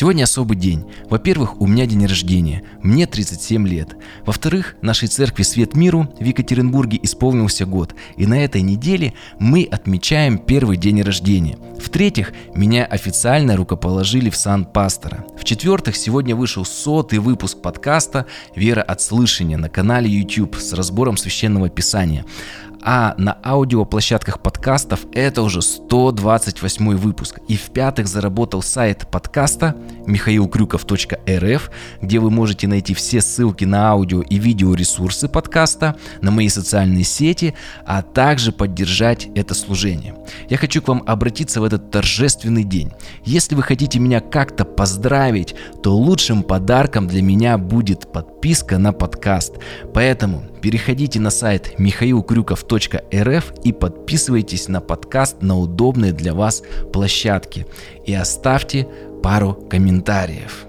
Сегодня особый день. Во-первых, у меня день рождения. Мне 37 лет. Во-вторых, нашей церкви «Свет миру» в Екатеринбурге исполнился год. И на этой неделе мы отмечаем первый день рождения. В-третьих, меня официально рукоположили в сан пастора. В-четвертых, сегодня вышел сотый выпуск подкаста «Вера от слышания» на канале YouTube с разбором священного писания. А на аудиоплощадках подкастов это уже 128 выпуск. И в-пятых, заработал сайт подкаста михаилкрюков.рф, где вы можете найти все ссылки на аудио и видео ресурсы подкаста, на мои социальные сети, а также поддержать это служение. Я хочу к вам обратиться в этот торжественный день. Если вы хотите меня как-то поздравить, то лучшим подарком для меня будет подписка на подкаст. Поэтому переходите на сайт михаилкрюков.рф и подписывайтесь на подкаст на удобные для вас площадки. И оставьте пару комментариев.